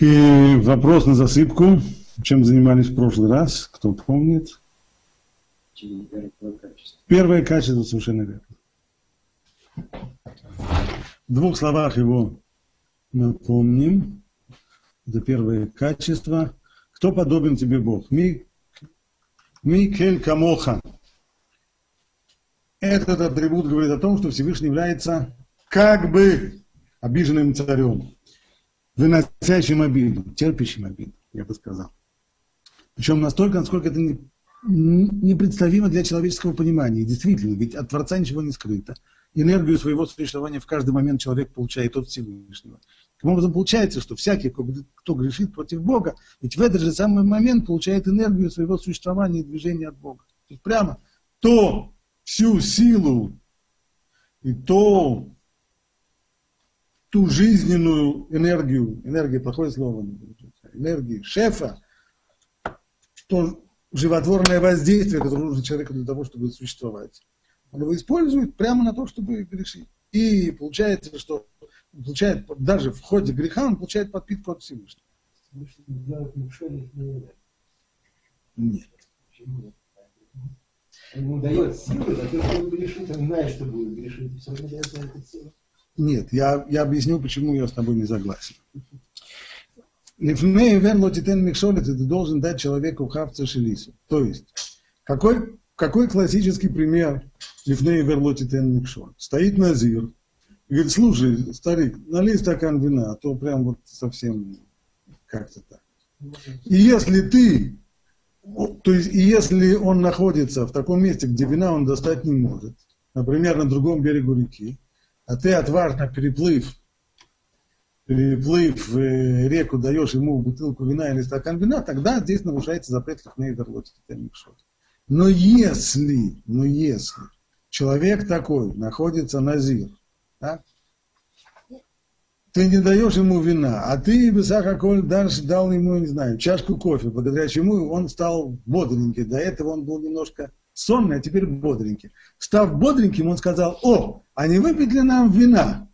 И вопрос на засыпку. Чем занимались в прошлый раз? Кто помнит? Первое качество совершенно верно. В двух словах его напомним. Это первое качество. Кто подобен тебе Бог? Ми, Микель Камоха. Этот атрибут говорит о том, что Всевышний является как бы обиженным царем, выносящим обиду, терпящим обиду, я бы сказал. Причем настолько, насколько это не, непредставимо для человеческого понимания. Действительно, ведь от Творца ничего не скрыто. Энергию своего существования в каждый момент человек получает от Всевышнего. Таким образом, получается, что всякий, кто грешит против Бога, ведь в этот же самый момент получает энергию своего существования и движения от Бога. То есть прямо то всю силу и то ту жизненную энергию, энергия плохое слово, энергии шефа, то животворное воздействие, которое нужно человеку для того, чтобы существовать, он его использует прямо на то, чтобы грешить. И получается, что получает, даже в ходе греха он получает подпитку от Всевышнего. Нет. Ему дает силы, а тот, кто грешит, он знает, что будет грешить, все равно дает силу. Нет, я, я объясню, почему я с тобой не согласен. Лифней вен титен микшолит, ты должен дать человеку хавца шелису. То есть, какой, какой классический пример лифней вен титен микшолит? Стоит Назир, говорит, слушай, старик, налей стакан вина, а то прям вот совсем как-то так. И если ты то есть, и если он находится в таком месте, где вина он достать не может, например, на другом берегу реки, а ты отважно переплыв, переплыв э, реку, даешь ему бутылку вина или стакан вина, тогда здесь нарушается запрет Хахней Верлот. Но если, но если человек такой находится на зир, да, ты не даешь ему вина, а ты, Бесахаколь, дальше дал ему, не знаю, чашку кофе, благодаря чему он стал бодренький. До этого он был немножко сонный, а теперь бодренький. Став бодреньким, он сказал, о, а не выпить ли нам вина?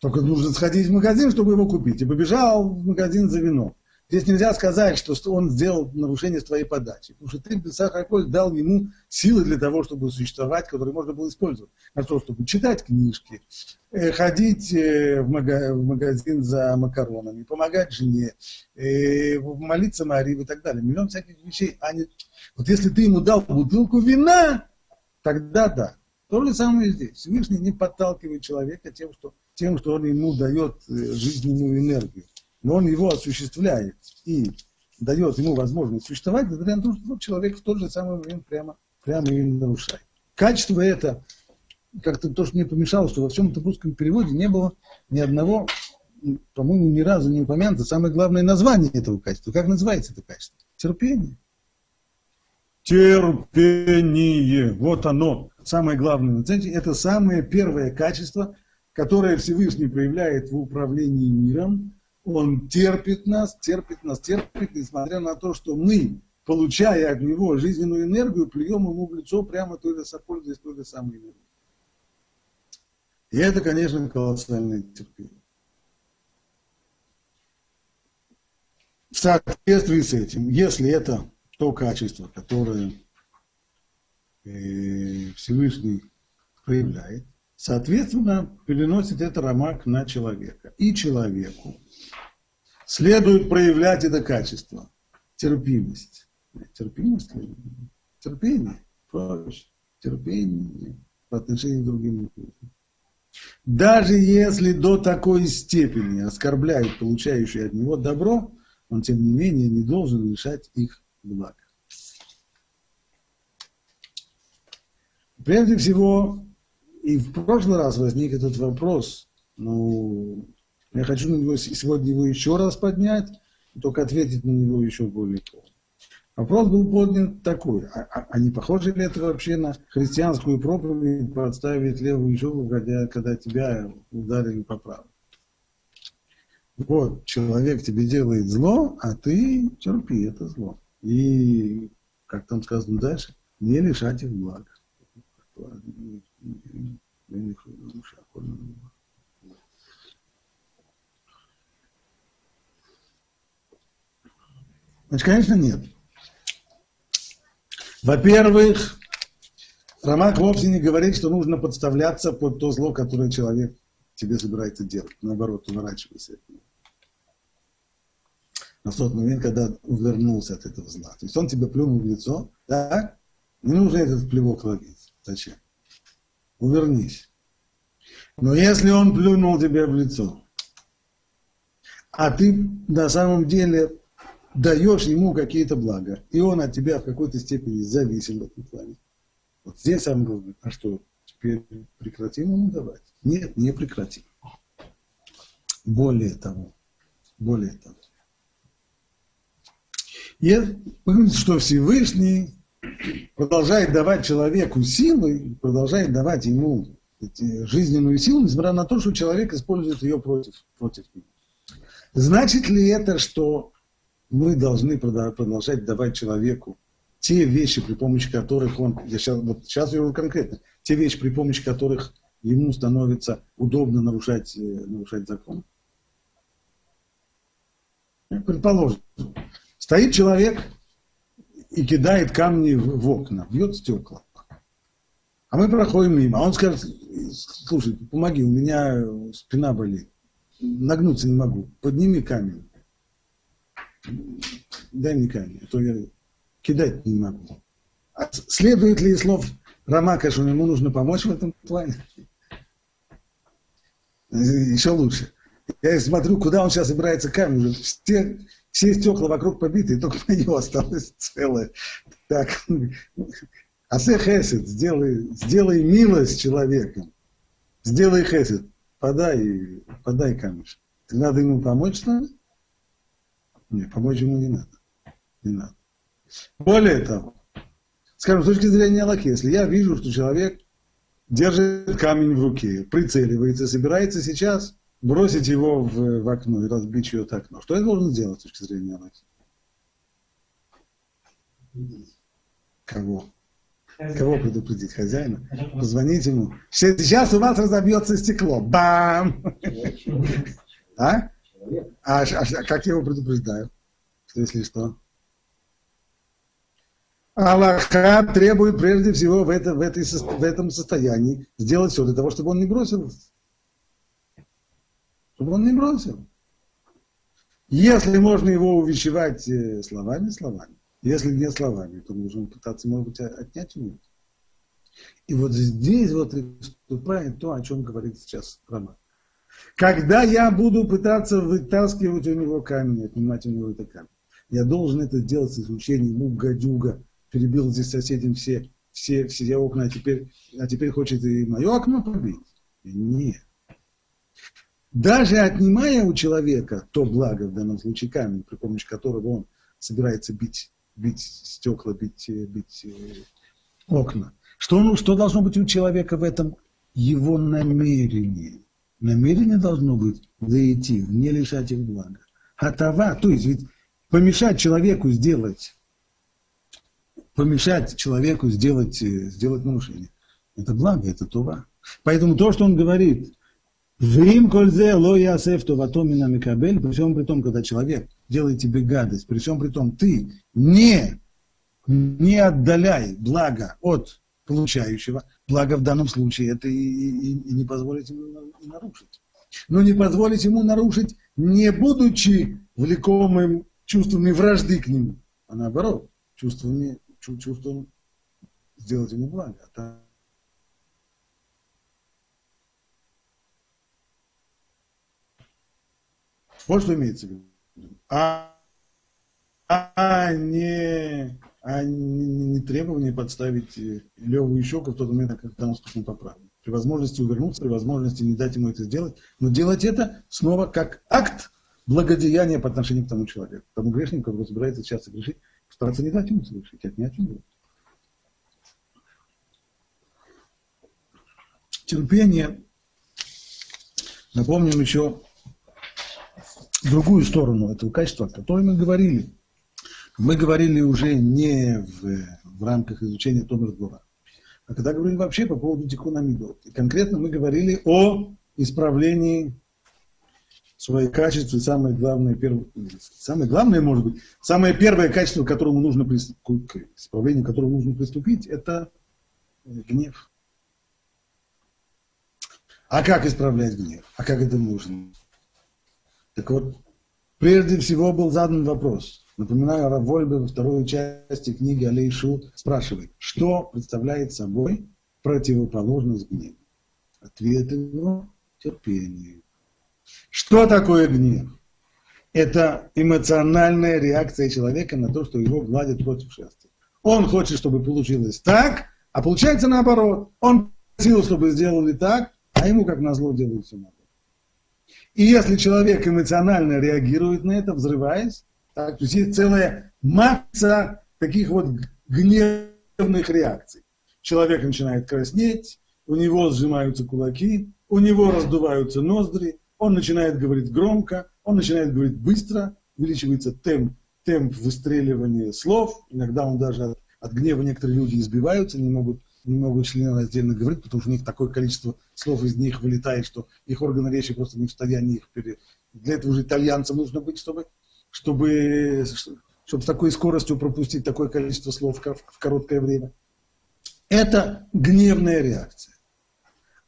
Только нужно сходить в магазин, чтобы его купить. И побежал в магазин за вином. Здесь нельзя сказать, что он сделал нарушение твоей подачи. Потому что ты, Сахарколь, дал ему силы для того, чтобы существовать, которые можно было использовать. На то, чтобы читать книжки, э, ходить э, в магазин за макаронами, помогать жене, э, молиться Марии и так далее. Миллион всяких вещей. А не... Вот если ты ему дал бутылку вина, тогда да. То же самое здесь. Всевышний не подталкивает человека тем, что, тем, что он ему дает жизненную энергию но он его осуществляет и дает ему возможность существовать, несмотря на то, что человек в тот же самый момент прямо, прямо и нарушает. Качество это, как-то то, что мне помешало, что во всем этом русском переводе не было ни одного, по-моему, ни разу не упомянуто самое главное название этого качества. Как называется это качество? Терпение. Терпение. Вот оно. Самое главное. Знаете, это самое первое качество, которое Всевышний проявляет в управлении миром, он терпит нас, терпит нас, терпит, несмотря на то, что мы, получая от него жизненную энергию, плюем ему в лицо прямо той же пользуясь той же самой энергией. И это, конечно, колоссальное терпение. В соответствии с этим, если это то качество, которое э, Всевышний проявляет, соответственно, переносит это рамак на человека. И человеку следует проявлять это качество. Терпимость. Терпимость, терпение, проще. Терпение по отношению к другим людям. Даже если до такой степени оскорбляют получающие от него добро, он тем не менее не должен лишать их блага. Прежде всего, и в прошлый раз возник этот вопрос, ну, я хочу на него, сегодня его еще раз поднять, только ответить на него еще более полно. Вопрос был поднят такой, а, а, а не похоже ли это вообще на христианскую проповедь подставить левую щеку, когда, когда тебя ударили по правой? Вот, человек тебе делает зло, а ты терпи это зло. И, как там сказано дальше, не лишать их блага. Значит, конечно, нет. Во-первых, Рамак вовсе не говорит, что нужно подставляться под то зло, которое человек тебе собирается делать. Наоборот, уворачивайся от него. На тот момент, когда увернулся от этого зла. То есть он тебе плюнул в лицо, да? Не нужно этот плевок ловить. Зачем? Увернись. Но если он плюнул тебе в лицо, а ты на самом деле даешь ему какие-то блага, и он от тебя в какой-то степени зависим в этом плане. Вот здесь самое главное, а что, теперь прекратим ему давать? Нет, не прекратим. Более того, более того. И помните, что Всевышний продолжает давать человеку силы, продолжает давать ему эти, жизненную силу, несмотря на то, что человек использует ее против, против него. Значит ли это, что мы должны продолжать давать человеку те вещи, при помощи которых он, я сейчас, вот сейчас я говорю конкретно, те вещи, при помощи которых ему становится удобно нарушать, э, нарушать закон? Предположим, стоит человек и кидает камни в, окна, бьет стекла. А мы проходим мимо. А он скажет, слушай, помоги, у меня спина болит. Нагнуться не могу. Подними камень. Дай мне камень, а то я кидать не могу. А следует ли слов Рамака, что ему нужно помочь в этом плане? Еще лучше. Я смотрю, куда он сейчас собирается камень. Все, все стекла вокруг побиты, только мое осталось целое. Так, Асе хесед, сделай, сделай милость человеком. Сделай хесед. Подай, подай камешек. Надо ему помочь, что ли? Нет, помочь ему не надо. Не надо. Более того, скажем, с точки зрения Аллахи, если я вижу, что человек держит камень в руке, прицеливается, собирается сейчас бросить его в, в окно и разбить чье-то окно, что я должен сделать с точки зрения Аллахи? Кого? Кого предупредить? Хозяина? Позвонить ему. Сейчас у вас разобьется стекло. Бам! А? А, а, как я его предупреждаю? Если что? Аллаха требует прежде всего в, это, в, этой, в этом состоянии сделать все для того, чтобы он не бросил. Чтобы он не бросил. Если можно его увещевать э, словами, словами. Если не словами, то нужно пытаться, может быть, отнять у него. И вот здесь вот вступает то, о чем говорит сейчас Роман. Когда я буду пытаться вытаскивать у него камень, отнимать у него это камень, я должен это делать с изучением мугадюга, перебил здесь соседям все, все, все окна, а теперь, а теперь хочет и мое окно побить? Нет. Даже отнимая у человека то благо, в данном случае камень, при помощи которого он собирается бить, бить стекла, бить, бить э, окна, что, ну, что должно быть у человека в этом? Его намерение. Намерение должно быть зайти, не лишать их блага. Хатава, то есть ведь помешать человеку сделать, помешать человеку сделать, э, сделать нарушение. Это благо, это това. Поэтому то, что он говорит, Вим кользе ло ясеф товатомина микабель, при всем при том, когда человек делает тебе гадость, при всем при том, ты не, не отдаляй благо от получающего, благо в данном случае это и, и, и не позволить ему нарушить. Но не позволить ему нарушить, не будучи влекомым чувствами вражды к нему, а наоборот, чувствами, чувством сделать ему благо. Вот что имеется в виду. А, а не а не, не требование подставить э, левую щеку в тот момент, когда он стукнул по. При возможности увернуться, при возможности не дать ему это сделать, но делать это снова как акт благодеяния по отношению к тому человеку, к тому грешнику, который собирается часто грешить, стараться не дать ему совершить, отнять у него. Терпение, напомним еще другую сторону этого качества, о которой мы говорили – мы говорили уже не в, в рамках изучения Томер Двора, а когда говорили вообще по поводу Тикуна Мидот. И конкретно мы говорили о исправлении свои качества, самое главное, первое, самое главное, может быть, самое первое качество, к которому нужно приступить, к исправлению которому нужно приступить, это гнев. А как исправлять гнев? А как это нужно? Так вот, прежде всего был задан вопрос. Напоминаю, Равольбе во второй части книги Алейшу спрашивает, что представляет собой противоположность гнева? Ответ его – терпение. Что такое гнев? Это эмоциональная реакция человека на то, что его гладят против шерсти. Он хочет, чтобы получилось так, а получается наоборот. Он просил, чтобы сделали так, а ему, как назло, делают все наоборот. И если человек эмоционально реагирует на это, взрываясь, так, то есть целая масса таких вот гневных реакций. Человек начинает краснеть, у него сжимаются кулаки, у него раздуваются ноздри, он начинает говорить громко, он начинает говорить быстро, увеличивается темп, темп выстреливания слов, иногда он даже от, от гнева некоторые люди избиваются, не могут, не члены отдельно говорить, потому что у них такое количество слов из них вылетает, что их органы речи просто не в состоянии их пере... Для этого уже итальянцам нужно быть, чтобы, чтобы, чтобы с такой скоростью пропустить такое количество слов в короткое время. Это гневная реакция.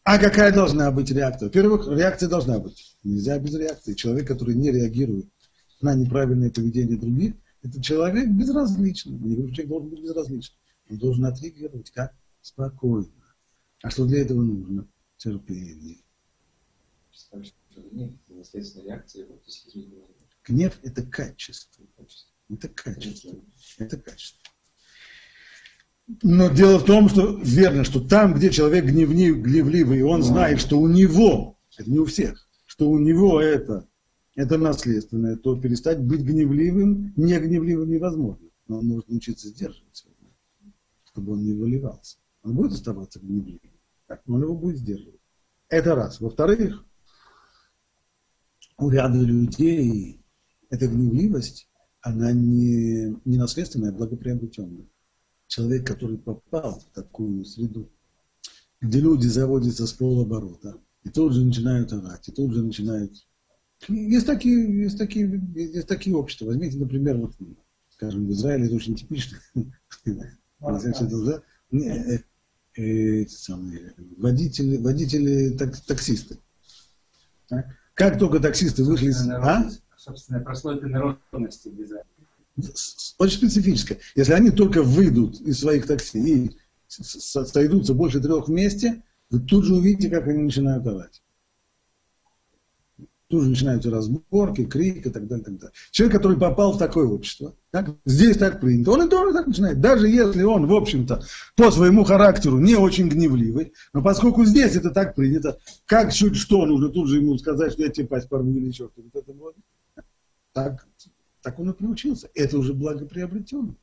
А какая должна быть реакция? Во-первых, реакция должна быть. Нельзя без реакции. Человек, который не реагирует на неправильное поведение других, это человек безразличный. Человек должен быть безразличным. Он должен отреагировать как? Спокойно. А что для этого нужно? Терпение. Гнев – это качество. Это качество. Это качество. Но дело в том, что верно, что там, где человек гневнив, гневливый, он знает, что у него, это не у всех, что у него это, это наследственное, то перестать быть гневливым, не гневливым невозможно. Но он может научиться сдерживать гнев, чтобы он не выливался. Он будет оставаться гневливым, так, но он его будет сдерживать. Это раз. Во-вторых, у ряда людей эта гневливость, она не, не наследственная, а благоприобретенная человек, который попал в такую среду, где люди заводятся с полоборота, и тут же начинают орать, и тут же начинают... Есть такие, есть такие, есть такие общества. Возьмите, например, вот, скажем, в Израиле это очень типично. Э, э, водители, водители таксисты. Как только таксисты вышли из... А? Собственная прослойка народности Израиле очень специфическое. Если они только выйдут из своих такси и сойдутся больше трех вместе, вы тут же увидите, как они начинают орать. Тут же начинаются разборки, крик и так далее, так далее. Человек, который попал в такое общество, так, здесь так принято, он и тоже так начинает. Даже если он, в общем-то, по своему характеру не очень гневливый, но поскольку здесь это так принято, как чуть что, нужно тут же ему сказать, что я тебе пасть порву или еще что-то. Так так он и приучился. Это уже благоприобретенно.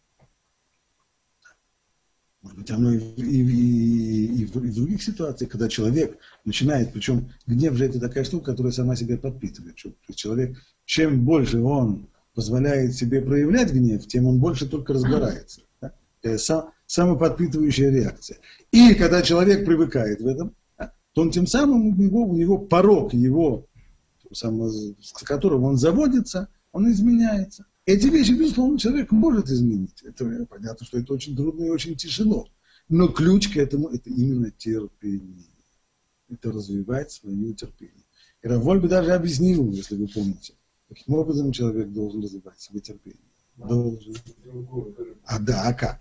Может быть, оно и, и, и, и, в, и в других ситуациях, когда человек начинает, причем гнев же это такая штука, которая сама себя подпитывает. Человек, чем больше он позволяет себе проявлять гнев, тем он больше только разгорается. Да? Сам, самоподпитывающая реакция. И когда человек привыкает в этом, да, то он тем самым у него, у него порог его, с которым он заводится – он изменяется. Эти вещи, безусловно, человек может изменить. Это понятно, что это очень трудно и очень тяжело. Но ключ к этому – это именно терпение. Это развивать свое терпение. И Равольбе даже объяснил, если вы помните, каким образом человек должен развивать свое терпение. Должен. А да, а как?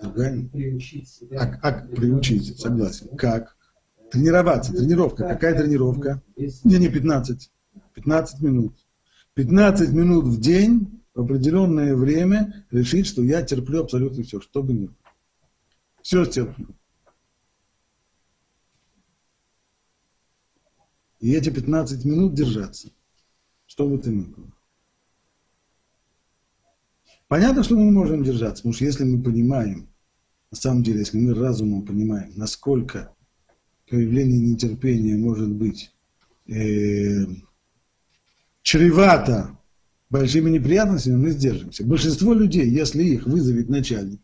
Другая? Приучить себя. А, как приучить, согласен. Как? Тренироваться, тренировка. Какая тренировка? Не, не 15. 15 минут. 15 минут в день в определенное время решить, что я терплю абсолютно все, что бы ни было. Все терплю. И эти 15 минут держаться, что бы то ни было. Понятно, что мы можем держаться, потому что если мы понимаем, на самом деле, если мы разумом понимаем, насколько проявление нетерпения может быть э, чревато большими неприятностями, мы сдержимся. Большинство людей, если их вызовет начальник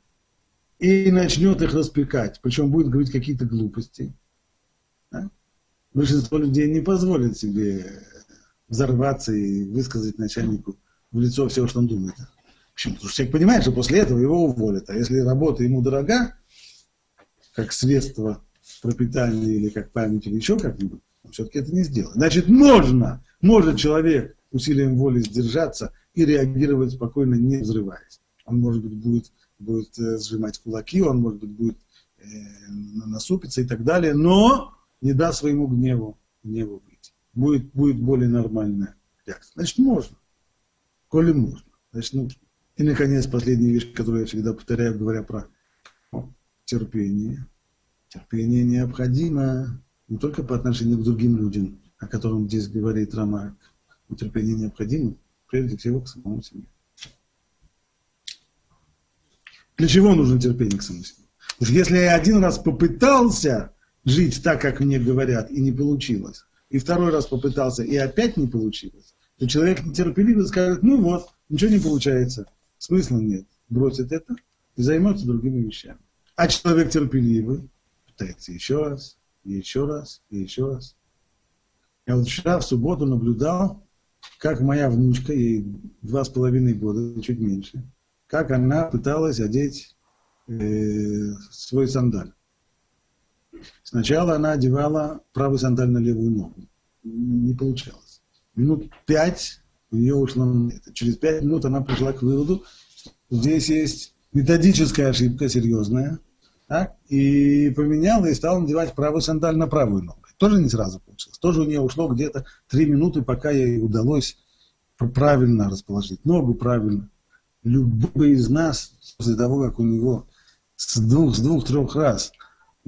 и начнет их распекать, причем будет говорить какие-то глупости, да, большинство людей не позволит себе взорваться и высказать начальнику в лицо все, что он думает. Почему? Потому что человек понимает, что после этого его уволят. А если работа ему дорога, как средство пропитания или как память или еще как-нибудь, он все-таки это не сделает. Значит, можно, может человек усилием воли сдержаться и реагировать спокойно, не взрываясь. Он, может быть, будет, будет э, сжимать кулаки, он, может быть, будет э, насупиться и так далее, но не даст своему гневу, гневу. Будет, будет более нормальная реакция. Значит, можно. Коли можно, значит, нужно. И, наконец, последняя вещь, которую я всегда повторяю, говоря про терпение. Терпение необходимо не только по отношению к другим людям, о котором здесь говорит Рамак, но терпение необходимо прежде всего к самому себе. Для чего нужно терпение к самому себе? Что если я один раз попытался жить так, как мне говорят, и не получилось, и второй раз попытался, и опять не получилось, то человек нетерпеливый скажет, ну вот, ничего не получается, смысла нет, бросит это и займется другими вещами. А человек терпеливый пытается еще раз, и еще раз, и еще раз. Я вот вчера в субботу наблюдал, как моя внучка, ей два с половиной года, чуть меньше, как она пыталась одеть э, свой сандаль. Сначала она одевала правый сандаль на левую ногу. Не получалось. Минут пять у нее ушло. Через пять минут она пришла к выводу, что здесь есть методическая ошибка серьезная, так, и поменяла и стала надевать правый сандаль на правую ногу. Тоже не сразу получилось. Тоже у нее ушло где-то три минуты, пока ей удалось правильно расположить ногу, правильно. Любой из нас, после того, как у него с двух, с двух-трех раз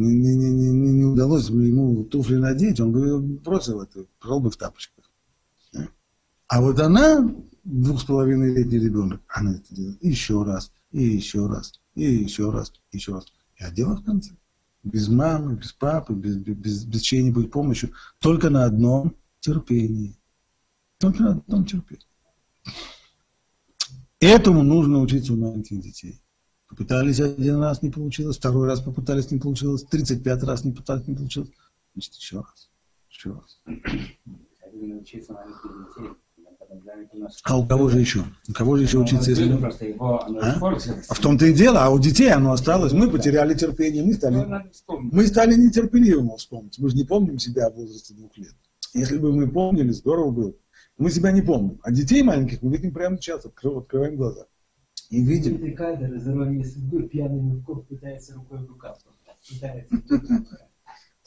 не, не, не, не, не удалось бы ему туфли надеть, он бы бросил это, пошел бы в тапочках. А вот она, двух с половиной летний ребенок, она это делает еще раз, и еще раз, и еще раз, и еще раз. И одела в конце. Без мамы, без папы, без, без, без чьей-нибудь помощи. Только на одном терпении. Только на одном терпении. Этому нужно учиться у маленьких детей. Попытались один раз, не получилось, второй раз попытались, не получилось, 35 раз не пытались, не получилось. Значит, еще раз, еще раз. А у кого же еще? У кого же еще учиться, если... А? а в том-то и дело, а у детей оно осталось. Мы потеряли терпение, мы стали, ну, мы стали нетерпеливым вспомнить. Мы же не помним себя в возрасте двух лет. Если бы мы помнили, здорово было. Мы себя не помним. А детей маленьких мы видим прямо сейчас, открываем глаза. И видим. Ты кадр из иронии судьбы, пьяный Мивков пытается рукой в рукав.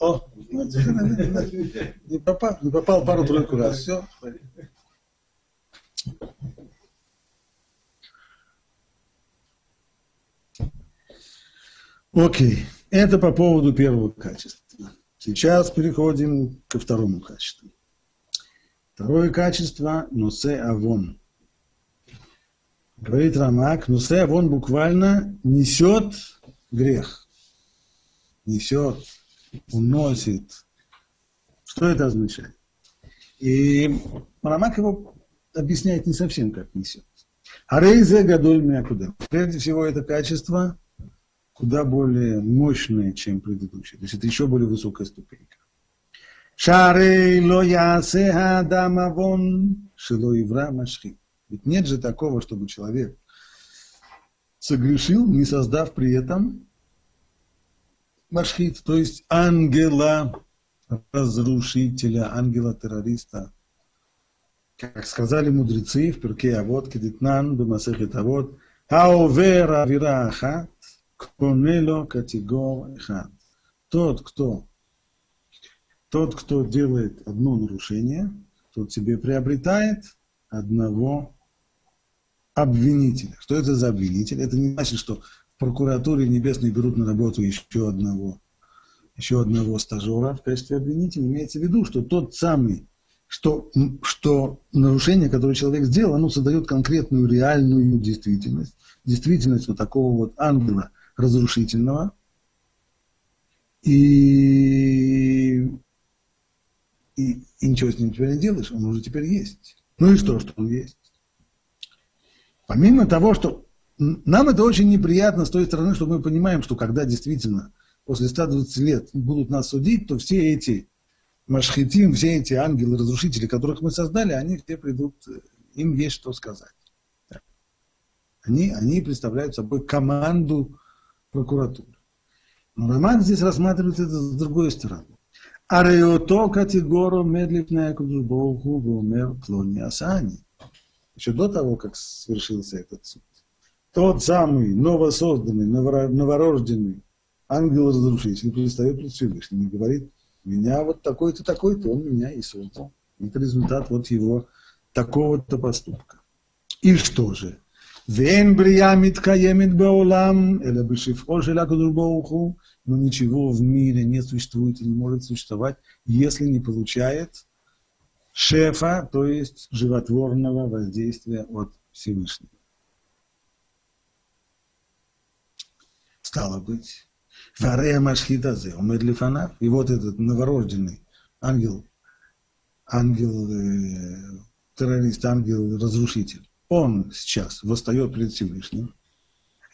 О, не попал, не попал пару-тройку раз. Все. Окей, это по поводу первого качества. Сейчас переходим ко второму качеству. Второе качество – носе авон. Говорит Рамак, носе авон буквально несет грех. Несет, уносит. Что это означает? И Рамак его объясняет не совсем, как несет. А рейзе гадоль куда. Прежде всего, это качество куда более мощное, чем предыдущее. То есть это еще более высокая ступенька. Шарей ло ясе адамавон шило ивра машхи. Ведь нет же такого, чтобы человек согрешил, не создав при этом машхит, то есть ангела разрушителя, ангела-террориста, как сказали мудрецы в перке Авод, Кедитнан, Бемасехет Авод, Аовер Авира Ахат, Конело Категор Эхад. Тот, кто, тот, кто делает одно нарушение, тот себе приобретает одного обвинителя. Что это за обвинитель? Это не значит, что в прокуратуре небесной берут на работу еще одного, еще одного стажера в качестве обвинителя. Имеется в виду, что тот самый что, что нарушение, которое человек сделал, оно создает конкретную реальную действительность, действительность вот такого вот ангела разрушительного. И, и, и ничего с ним теперь не делаешь, он уже теперь есть. Ну и что, что он есть? Помимо того, что нам это очень неприятно с той стороны, что мы понимаем, что когда действительно после 120 лет будут нас судить, то все эти Машхитим, все эти ангелы-разрушители, которых мы создали, они все придут, им есть что сказать. Они, они представляют собой команду прокуратуры. Но Роман здесь рассматривает это с другой стороны. Ареото категору медлифная кудушбоху вумер плони асани. Еще до того, как свершился этот суд. Тот самый новосозданный, новорожденный ангел-разрушитель предстает перед Всевышним и говорит, меня вот такой-то, такой-то, он меня и создал. Это результат вот его такого-то поступка. И что же? Вен брия миткаемит беолам, или бешифо шелякудурбоуху, но ничего в мире не существует и не может существовать, если не получает шефа, то есть животворного воздействия от Всевышнего. Стало быть, Варея Машхитазе, умер лифанав, и вот этот новорожденный ангел, ангел, э, террорист, ангел, разрушитель, он сейчас восстает перед Всевышним,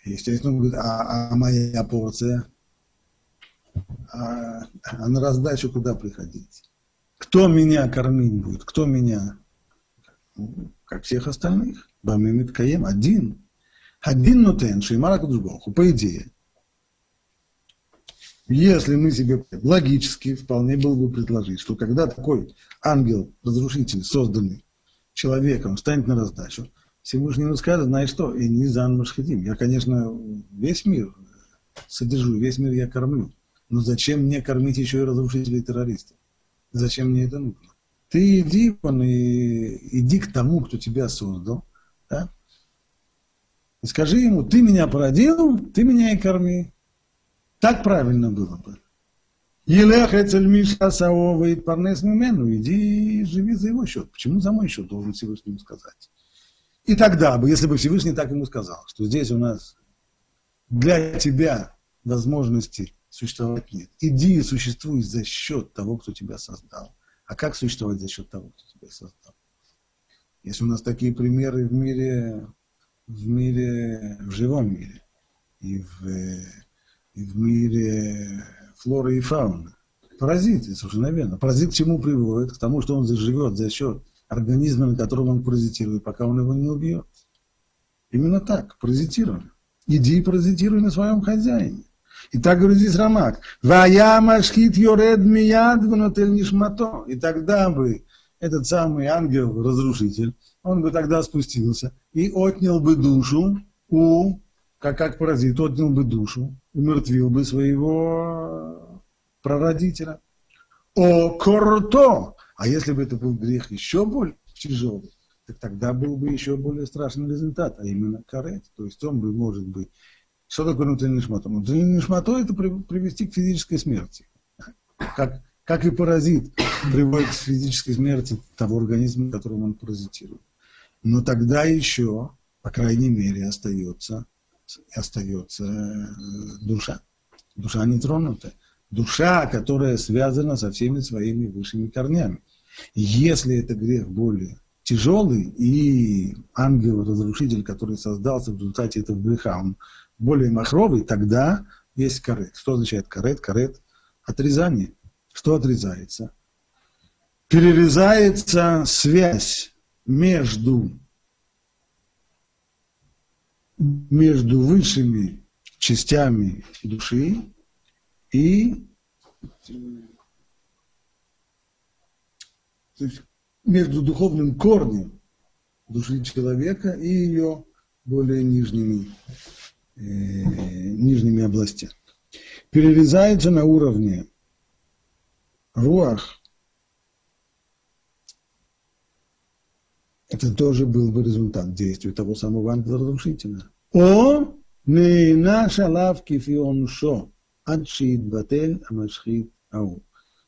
естественно, он говорит, а, а моя порция, а, а на раздачу куда приходить? Кто меня кормить будет? Кто меня? Как всех остальных. Бамимит Каем один. Один нотен, шеймара Кудушбоху, по идее. Если мы себе логически вполне было бы предложить, что когда такой ангел-разрушитель, созданный человеком, станет на раздачу, Всевышний скажет, знаешь что, и не за Машхатим. Я, конечно, весь мир содержу, весь мир я кормлю. Но зачем мне кормить еще и разрушителей террористов? Зачем мне это нужно? Ты иди, вон, и, иди к тому, кто тебя создал, да? и скажи ему, ты меня породил, ты меня и корми. Так правильно было бы. Елех эцель Миша Саова и Парнес Мимену, иди живи за его счет. Почему за мой счет должен Всевышний сказать? И тогда бы, если бы Всевышний так ему сказал, что здесь у нас для тебя возможности существовать нет. Иди и существуй за счет того, кто тебя создал. А как существовать за счет того, кто тебя создал? Если у нас такие примеры в мире, в мире, в живом мире, и в, и в мире флоры и фауны. Паразиты, совершенно верно. Паразит к чему приводит? К тому, что он заживет за счет организма, на котором он паразитирует, пока он его не убьет. Именно так, паразитируем. Иди и паразитируй на своем хозяине. И так говорит здесь Рамак. Вая машхит йоред мияд внутель нишмато. И тогда бы этот самый ангел-разрушитель, он бы тогда спустился и отнял бы душу у, как, как паразит, отнял бы душу, умертвил бы своего прародителя. О корто! А если бы это был грех еще более тяжелый, так тогда был бы еще более страшный результат, а именно карет. То есть он бы, может быть, что такое внутренний шмато? Внутренний шмато – это привести к физической смерти. Как, как и паразит приводит к физической смерти того организма, которым он паразитирует. Но тогда еще, по крайней мере, остается, остается э, душа. Душа нетронутая. Душа, которая связана со всеми своими высшими корнями. Если это грех более тяжелый, и ангел-разрушитель, который создался в результате этого греха, он более махровый, тогда есть карет. Что означает карет? Карет – отрезание. Что отрезается? Перерезается связь между, между высшими частями души и между духовным корнем души человека и ее более нижними нижними областями. Перерезается на уровне руах. Это тоже был бы результат действия того самого ангела-разрушителя. О, не наша лавки фионшо, адшид батель амашхит ау.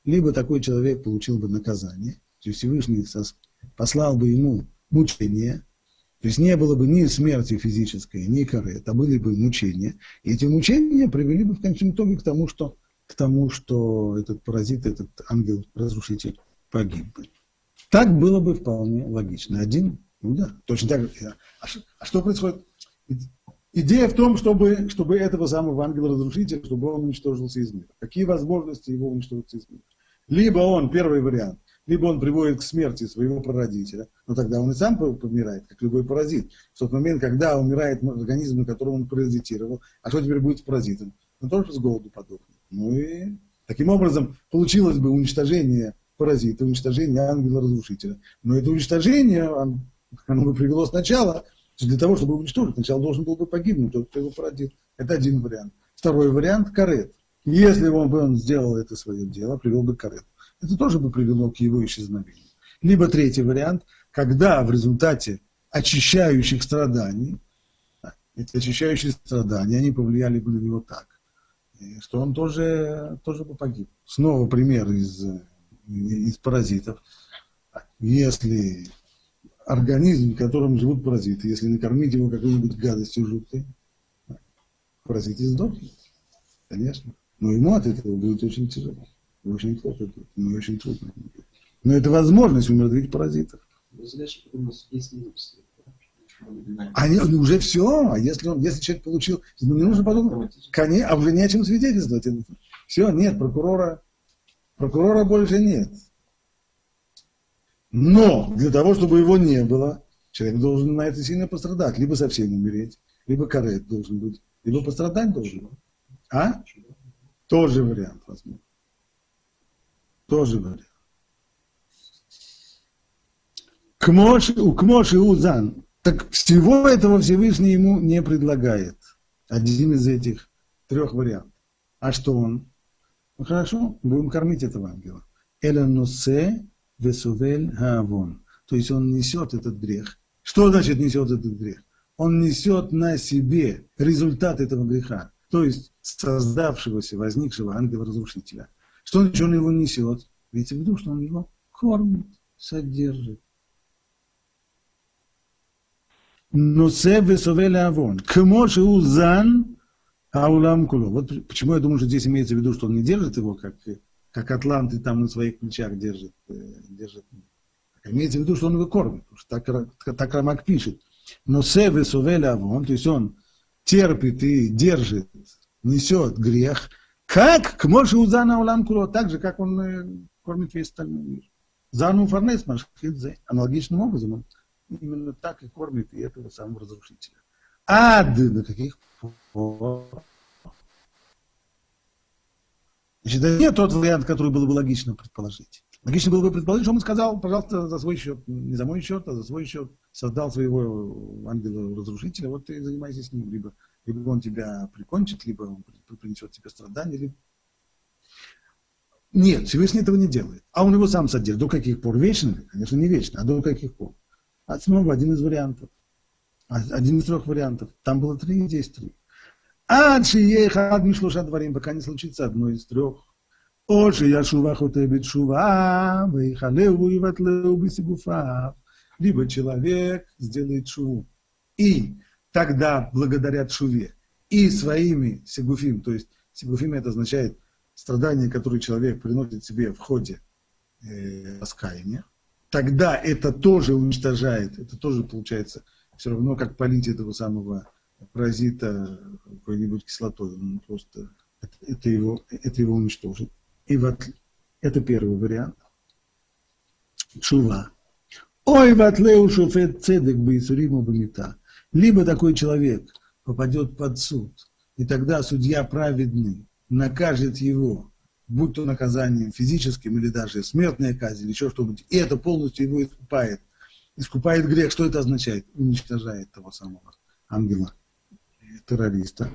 Либо такой человек получил бы наказание, то есть Всевышний послал бы ему мучение, то есть не было бы ни смерти физической, ни карет, а были бы мучения. И эти мучения привели бы в конечном итоге к тому, что, к тому, что этот паразит, этот ангел-разрушитель погиб бы. Так было бы вполне логично. Один, да, точно так. А, а что происходит? Идея в том, чтобы, чтобы этого самого ангела-разрушителя, чтобы он уничтожился из мира. Какие возможности его уничтожиться из мира? Либо он, первый вариант, либо он приводит к смерти своего прародителя, но тогда он и сам помирает, как любой паразит. В тот момент, когда умирает организм, на котором он паразитировал, а что теперь будет с паразитом? Он тоже с голоду подохнет. Ну и таким образом получилось бы уничтожение паразита, уничтожение ангела-разрушителя. Но это уничтожение, оно бы привело сначала, для того, чтобы уничтожить, сначала должен был бы погибнуть тот, кто его породил. Это один вариант. Второй вариант – карет. Если он бы он сделал это свое дело, привел бы карет. Это тоже бы привело к его исчезновению. Либо третий вариант, когда в результате очищающих страданий, эти очищающие страдания, они повлияли бы на него так, что он тоже, тоже бы погиб. Снова пример из, из паразитов. Если организм, в котором живут паразиты, если накормить его какой-нибудь гадостью жуткой, паразиты сдохнет. Конечно. Но ему от этого будет очень тяжело. Очень плохо будет. Ну, очень трудно. Но это возможность умертвить паразитов. Они уже все, а если, он, если человек получил, ну, не нужно подумать, конечно, а уже не о чем свидетельствовать. Все, нет, прокурора, прокурора больше нет. Но для того, чтобы его не было, человек должен на это сильно пострадать. Либо совсем умереть, либо карет должен быть, либо пострадать должен. А? Тоже вариант, возможно. Тоже вариант. Кмош, у Кмоши Узан. Так всего этого Всевышний ему не предлагает. Один из этих трех вариантов. А что он? Ну хорошо, будем кормить этого ангела. Эленосе весувель хаавон. То есть он несет этот грех. Что значит несет этот грех? Он несет на себе результат этого греха то есть создавшегося, возникшего ангела-разрушителя. Что он, он его несет? Ведь в виду, что он его кормит, содержит. Но себе совели авон. Кмоши узан аулам куло. Вот почему я думаю, что здесь имеется в виду, что он не держит его, как, как атланты там на своих плечах держит. Э, держит. Имеется в виду, что он его кормит. Потому так, так Рамак пишет. Но себе совели авон, то есть он терпит и держит, несет грех, как к Моше Узана Улам Куло, так же, как он э, кормит весь остальной мир. Зану Фарнес Машхидзе, аналогичным образом он именно так и кормит и этого самого разрушителя. Ад до каких пор? Значит, это не тот вариант, который было бы логично предположить. Логично было бы предположить, что он сказал, пожалуйста, за свой счет, не за мой счет, а за свой счет, создал своего ангела-разрушителя, вот ты занимайся с ним, либо, либо он тебя прикончит, либо он принесет тебе страдания. Либо... Нет, Всевышний этого не делает. А он его сам содержит. До каких пор? Вечно? Конечно, не вечно, а до каких пор? А снова один из вариантов. А, один из трех вариантов. Там было три, здесь три. Адши ехад мишлуша дворим, пока не случится одно из трех. Оши яшува хутебит шува, вейхалеву и ватлеу бисигуфав. Либо человек сделает шуву и тогда, благодаря шуве, и своими сигуфим, то есть сигуфим это означает страдания, которые человек приносит себе в ходе э, раскаяния, тогда это тоже уничтожает, это тоже получается все равно, как полить этого самого паразита какой-нибудь кислотой, он просто это, это, его, это его уничтожит. И вот это первый вариант. Шува. Ой, ватлеу шуфет цедек бы Исуриму бамита. Либо такой человек попадет под суд, и тогда судья праведный накажет его, будь то наказанием физическим или даже смертная казнь или еще что-нибудь, и это полностью его искупает. Искупает грех. Что это означает? Уничтожает того самого ангела террориста.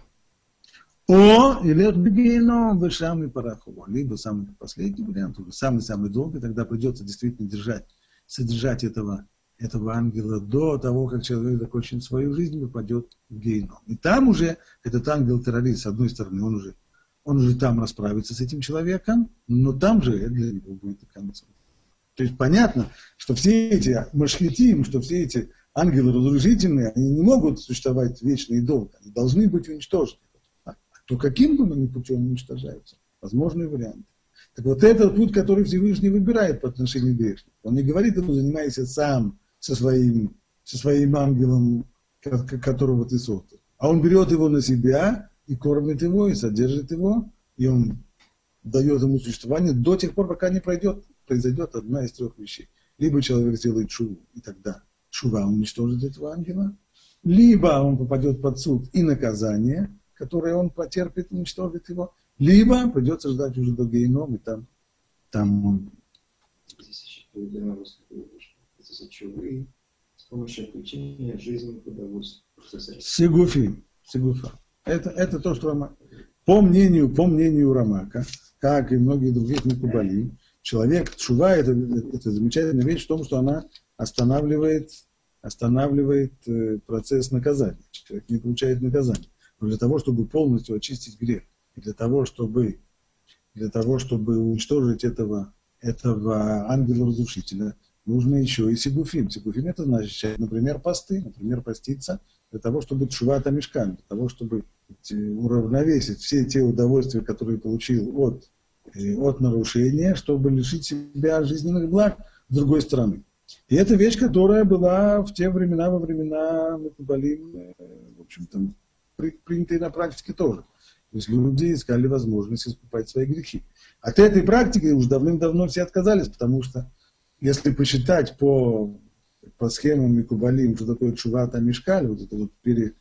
О, или бегеном, вышам и парахово. Либо самый последний вариант, уже самый-самый долгий, тогда придется действительно держать, содержать этого, этого ангела до того, как человек закончит свою жизнь и попадет в гейном. И там уже этот ангел-террорист, с одной стороны, он уже, он уже там расправится с этим человеком, но там же для него будет и концом. То есть понятно, что все эти машхитим, что все эти ангелы разрушительные, они не могут существовать вечно и долго. Они должны быть уничтожены то каким бы они путем уничтожаются? Возможные варианты. Так вот это путь, который Всевышний выбирает по отношению к грешнику. Он не говорит ему, занимайся сам со своим, со своим ангелом, которого ты создал. А он берет его на себя и кормит его, и содержит его, и он дает ему существование до тех пор, пока не пройдет, произойдет одна из трех вещей. Либо человек сделает шуву, и тогда шува уничтожит этого ангела, либо он попадет под суд и наказание, которое он потерпит, уничтожит его, либо придется ждать уже до геном, и там, там он... Здесь еще с помощью отключения жизненных удовольствий. Сигуфи. Сигуфа. Это, это то, что по мнению, по мнению Рамака, как и многих других Микубали, человек, чува, это, это замечательная вещь в том, что она останавливает, останавливает э, процесс наказания. Человек не получает наказание. Но для того, чтобы полностью очистить грех, и для того, чтобы, для того, чтобы уничтожить этого, этого ангела-разрушителя, нужно еще и сигуфим. Сигуфим это значит, например, посты, например, поститься для того, чтобы чувата мешкан, для того, чтобы уравновесить все те удовольствия, которые получил от Э, от нарушения, чтобы лишить себя жизненных благ с другой стороны. И это вещь, которая была в те времена, во времена Макубалим, э, в общем-то, принятой на практике тоже. То есть люди искали возможность искупать свои грехи. От этой практики уже давным-давно все отказались, потому что если посчитать по, по схемам Микубалим, что такое чувата мешкаль, вот это вот пере,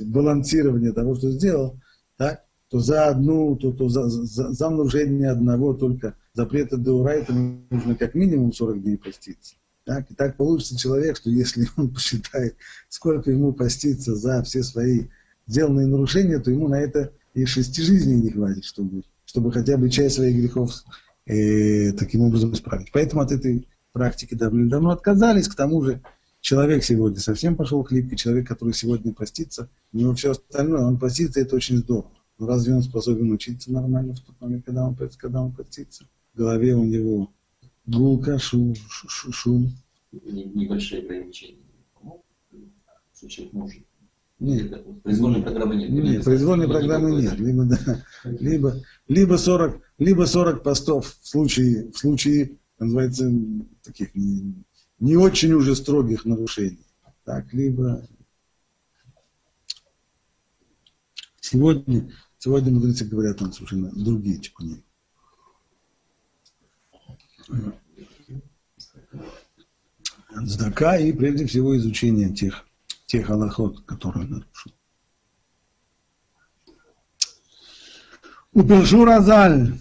балансирование того, что сделал, так, то за одну, то, то за, за, за нарушение одного только запрета Деурайта нужно как минимум 40 дней поститься. Так? И так получится человек, что если он посчитает, сколько ему поститься за все свои сделанные нарушения, то ему на это и шести жизней не хватит, чтобы, чтобы хотя бы часть своих грехов э, таким образом исправить. Поэтому от этой практики давно отказались. К тому же человек сегодня совсем пошел к липке, человек, который сегодня постится, у него все остальное, он постится, это очень здорово. Но разве он способен учиться нормально в тот момент, когда он, когда он постится? В голове у него гулка, шум, шум. Небольшие ограничения. Ну, человек может. Нет. Произвольной программы нет. Нет, произвольной программы нет. Либо, да, либо, либо, 40, либо 40 постов в случае, в случае, называется, таких не, не очень уже строгих нарушений. Так, либо сегодня Сегодня мудрецы говорят нам совершенно другие типы. Здака и прежде всего изучение тех, тех аллахот, которые нарушил. Упишу Разаль.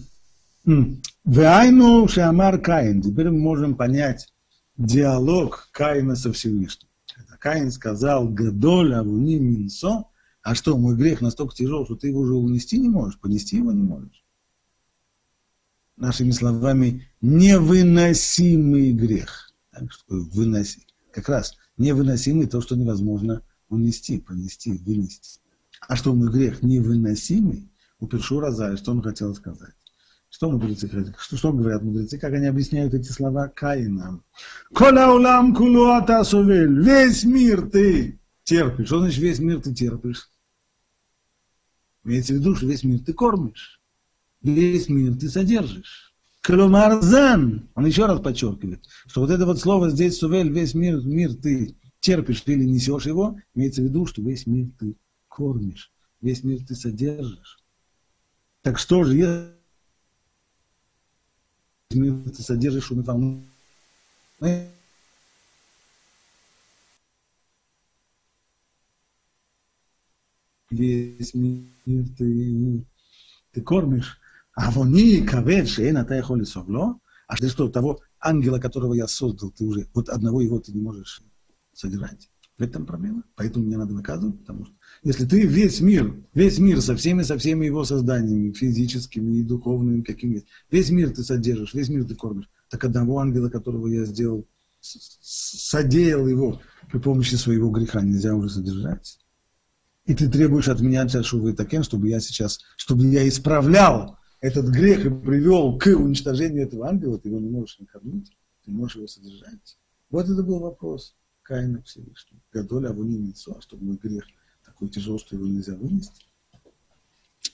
Вайну Шамар Каин. Теперь мы можем понять диалог Каина со Всевышним. Каин сказал Гадоль Авуни Минсо, а что, мой грех настолько тяжел, что ты его уже унести не можешь, понести его не можешь? Нашими словами, невыносимый грех. Так, что выноси. Как раз невыносимый то, что невозможно унести, понести, вынести. А что мой грех невыносимый, у Першура Зая, что он хотел сказать? Что мудрецы хотят? Что, что говорят мудрецы? Как они объясняют эти слова Каинам? Коля улам кулуата сувель. Весь мир ты терпишь. Что значит весь мир ты терпишь? Имеется в виду, что весь мир ты кормишь, весь мир ты содержишь. Кломарзан, он еще раз подчеркивает, что вот это вот слово здесь, сувель, весь мир, мир ты терпишь или несешь его, имеется в виду, что весь мир ты кормишь, весь мир ты содержишь. Так что же, если мир ты содержишь, он там весь мир ты, ты кормишь. А вони кавет, шеен, а ты холи совло. А что, того ангела, которого я создал, ты уже, вот одного его ты не можешь содержать. В этом проблема. Поэтому мне надо наказывать, потому что если ты весь мир, весь мир со всеми, со всеми его созданиями, физическими и духовными, какими весь мир ты содержишь, весь мир ты кормишь, так одного ангела, которого я сделал, содеял его при помощи своего греха, нельзя уже содержать и ты требуешь от меня Шувы Такен, чтобы я сейчас, чтобы я исправлял этот грех привел к уничтожению этого ангела, ты его не можешь накормить, ты можешь его содержать. Вот это был вопрос Каина Всевышнего. Гадоля авуни митцо, чтобы мой грех такой тяжел, что его нельзя вынести.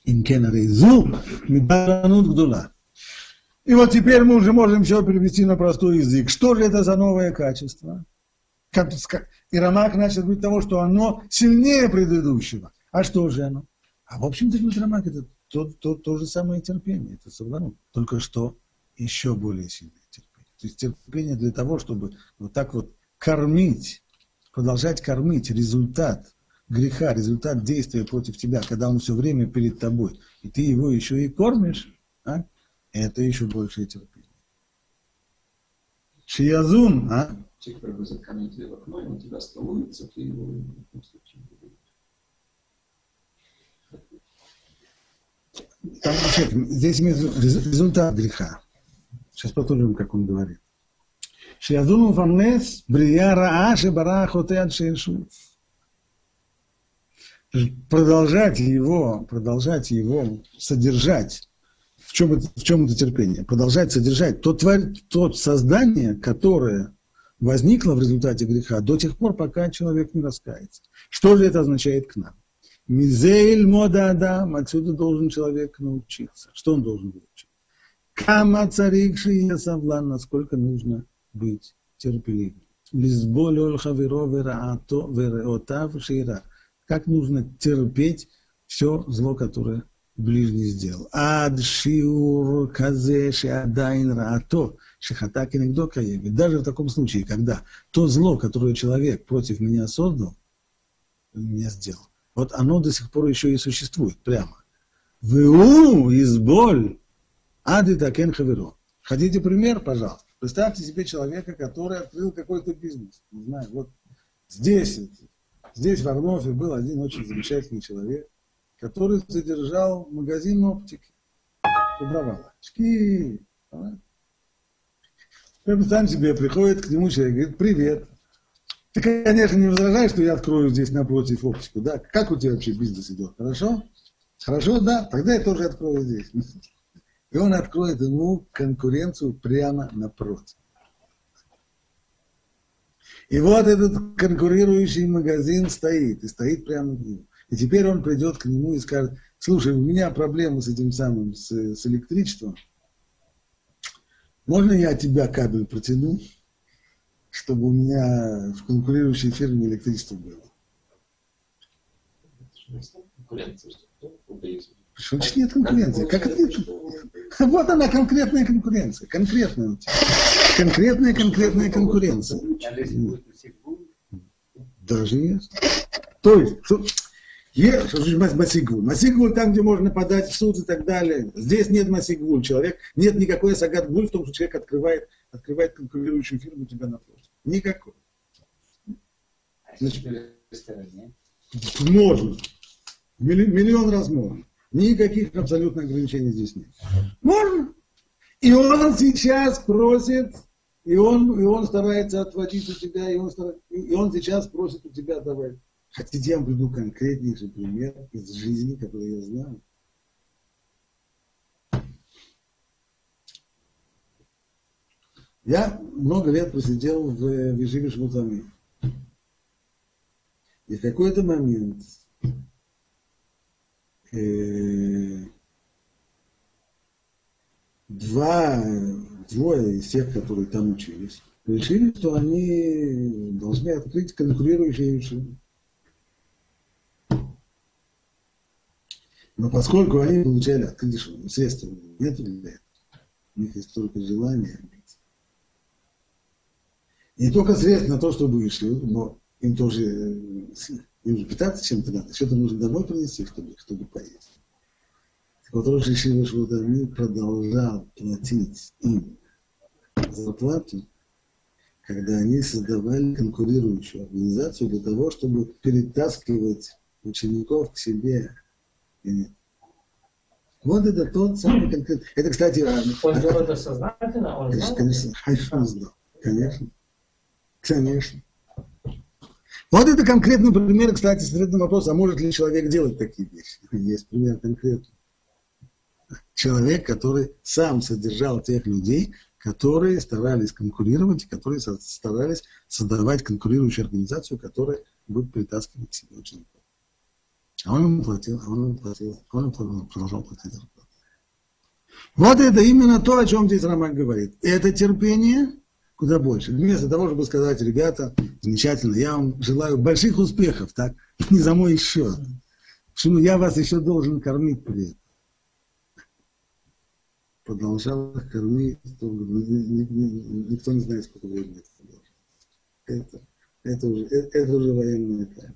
Инкен рейзу мидбаранут гдула. И вот теперь мы уже можем все перевести на простой язык. Что же это за новое качество? И Рамах начал говорить того, что оно сильнее предыдущего. А что же оно? А в общем-то, Рамах это то, то, то же самое терпение, это савланут, только что еще более сильное терпение. То есть терпение для того, чтобы вот так вот кормить, продолжать кормить результат греха, результат действия против тебя, когда он все время перед тобой, и ты его еще и кормишь, а? это еще большее терпение. Шиязун, а? Человек, бросает камень тебе в окно, и он тебя остановится, ты его в коем случае не будешь. Там, здесь результат греха. Сейчас посмотрим, как он говорит. Шиязун фамнес брия раа шебара хотеат шейшу. Продолжать его, продолжать его содержать. В чем, это, в чем это терпение? Продолжать содержать то, тварь, то создание, которое возникло в результате греха до тех пор, пока человек не раскается. Что же это означает к нам? Мизейль мода адам, отсюда должен человек научиться. Что он должен выучить? Кама царикши ясавлан, насколько нужно быть терпеливым. Лизболю хаверо вераато вереотав шира. Как нужно терпеть все зло, которое ближний сделал. Ад шиур казе шиадайн раато шихата кенегдо каеви. Даже в таком случае, когда то зло, которое человек против меня создал, меня сделал, вот оно до сих пор еще и существует прямо. Ву из боль ады такен хаверо. Хотите пример, пожалуйста? Представьте себе человека, который открыл какой-то бизнес. Не знаю, вот здесь, здесь в Арнофе был один очень замечательный человек, который содержал магазин оптики. Продавал очки. Представь себе, приходит к нему человек, говорит, привет. Ты, конечно, не возражаешь, что я открою здесь напротив оптику, да? Как у тебя вообще бизнес идет? Хорошо? Хорошо, да? Тогда я тоже открою здесь. И он откроет ему конкуренцию прямо напротив. И вот этот конкурирующий магазин стоит, и стоит прямо над ним. И теперь он придет к нему и скажет, слушай, у меня проблемы с этим самым, с, с электричеством. Можно я от тебя кабель протяну? Чтобы у меня в конкурирующей фирме электричество было. Почему значит нет конкуренции? Как это нет? Вот она, конкретная конкуренция. Конкретная. Конкретная, конкретная конкуренция. Даже нет. То есть, есть, что значит масигвуль? Масигвуль там, где можно подать в суд и так далее. Здесь нет масигвуль. Человек, нет никакой сагатгуль в том, что человек открывает, открывает конкурирующую фирму у тебя напротив. Никакой. Значит, можно. Миллион раз можно. Никаких абсолютно ограничений здесь нет. Можно. И он сейчас просит, и он, и он старается отводить у тебя, и он, и он сейчас просит у тебя давай. Хотите, я вам приду конкретнейший пример из жизни, который я знаю. Я много лет просидел в Виживе Шмутами. И в какой-то момент э, два, двое из тех, которые там учились, решили, что они должны открыть конкурирующие решения. Но поскольку они получали открыть средства, нет для этого. У них есть только желание не только средств на то, чтобы вышли, но им тоже, э, им же питаться чем-то надо, что-то нужно домой принести, чтобы, чтобы поесть. Так вот, Рош Ишива Швудами продолжал платить им зарплату, когда они создавали конкурирующую организацию для того, чтобы перетаскивать учеников к себе. Вот это тот самый конкретный. Это, кстати... Он делал это сознательно? Он знал? Конечно, Хайфан знал. Конечно. Конечно. Вот это конкретный пример, кстати, следует вопрос, а может ли человек делать такие вещи? Есть пример конкретный. Человек, который сам содержал тех людей, которые старались конкурировать, которые старались создавать конкурирующую организацию, которая будет притаскивать к себе учеников. А он ему платил, а он ему платил, а он ему продолжал платить Вот это именно то, о чем здесь Роман говорит. Это терпение, куда больше. Вместо того, чтобы сказать, ребята, замечательно, я вам желаю больших успехов, так, не за мой счет. Почему я вас еще должен кормить при этом. продолжал кормить, то ни- ни- ни- никто не знает, сколько времени это продолжалось. Это, это, уже, это, это уже военная тайна.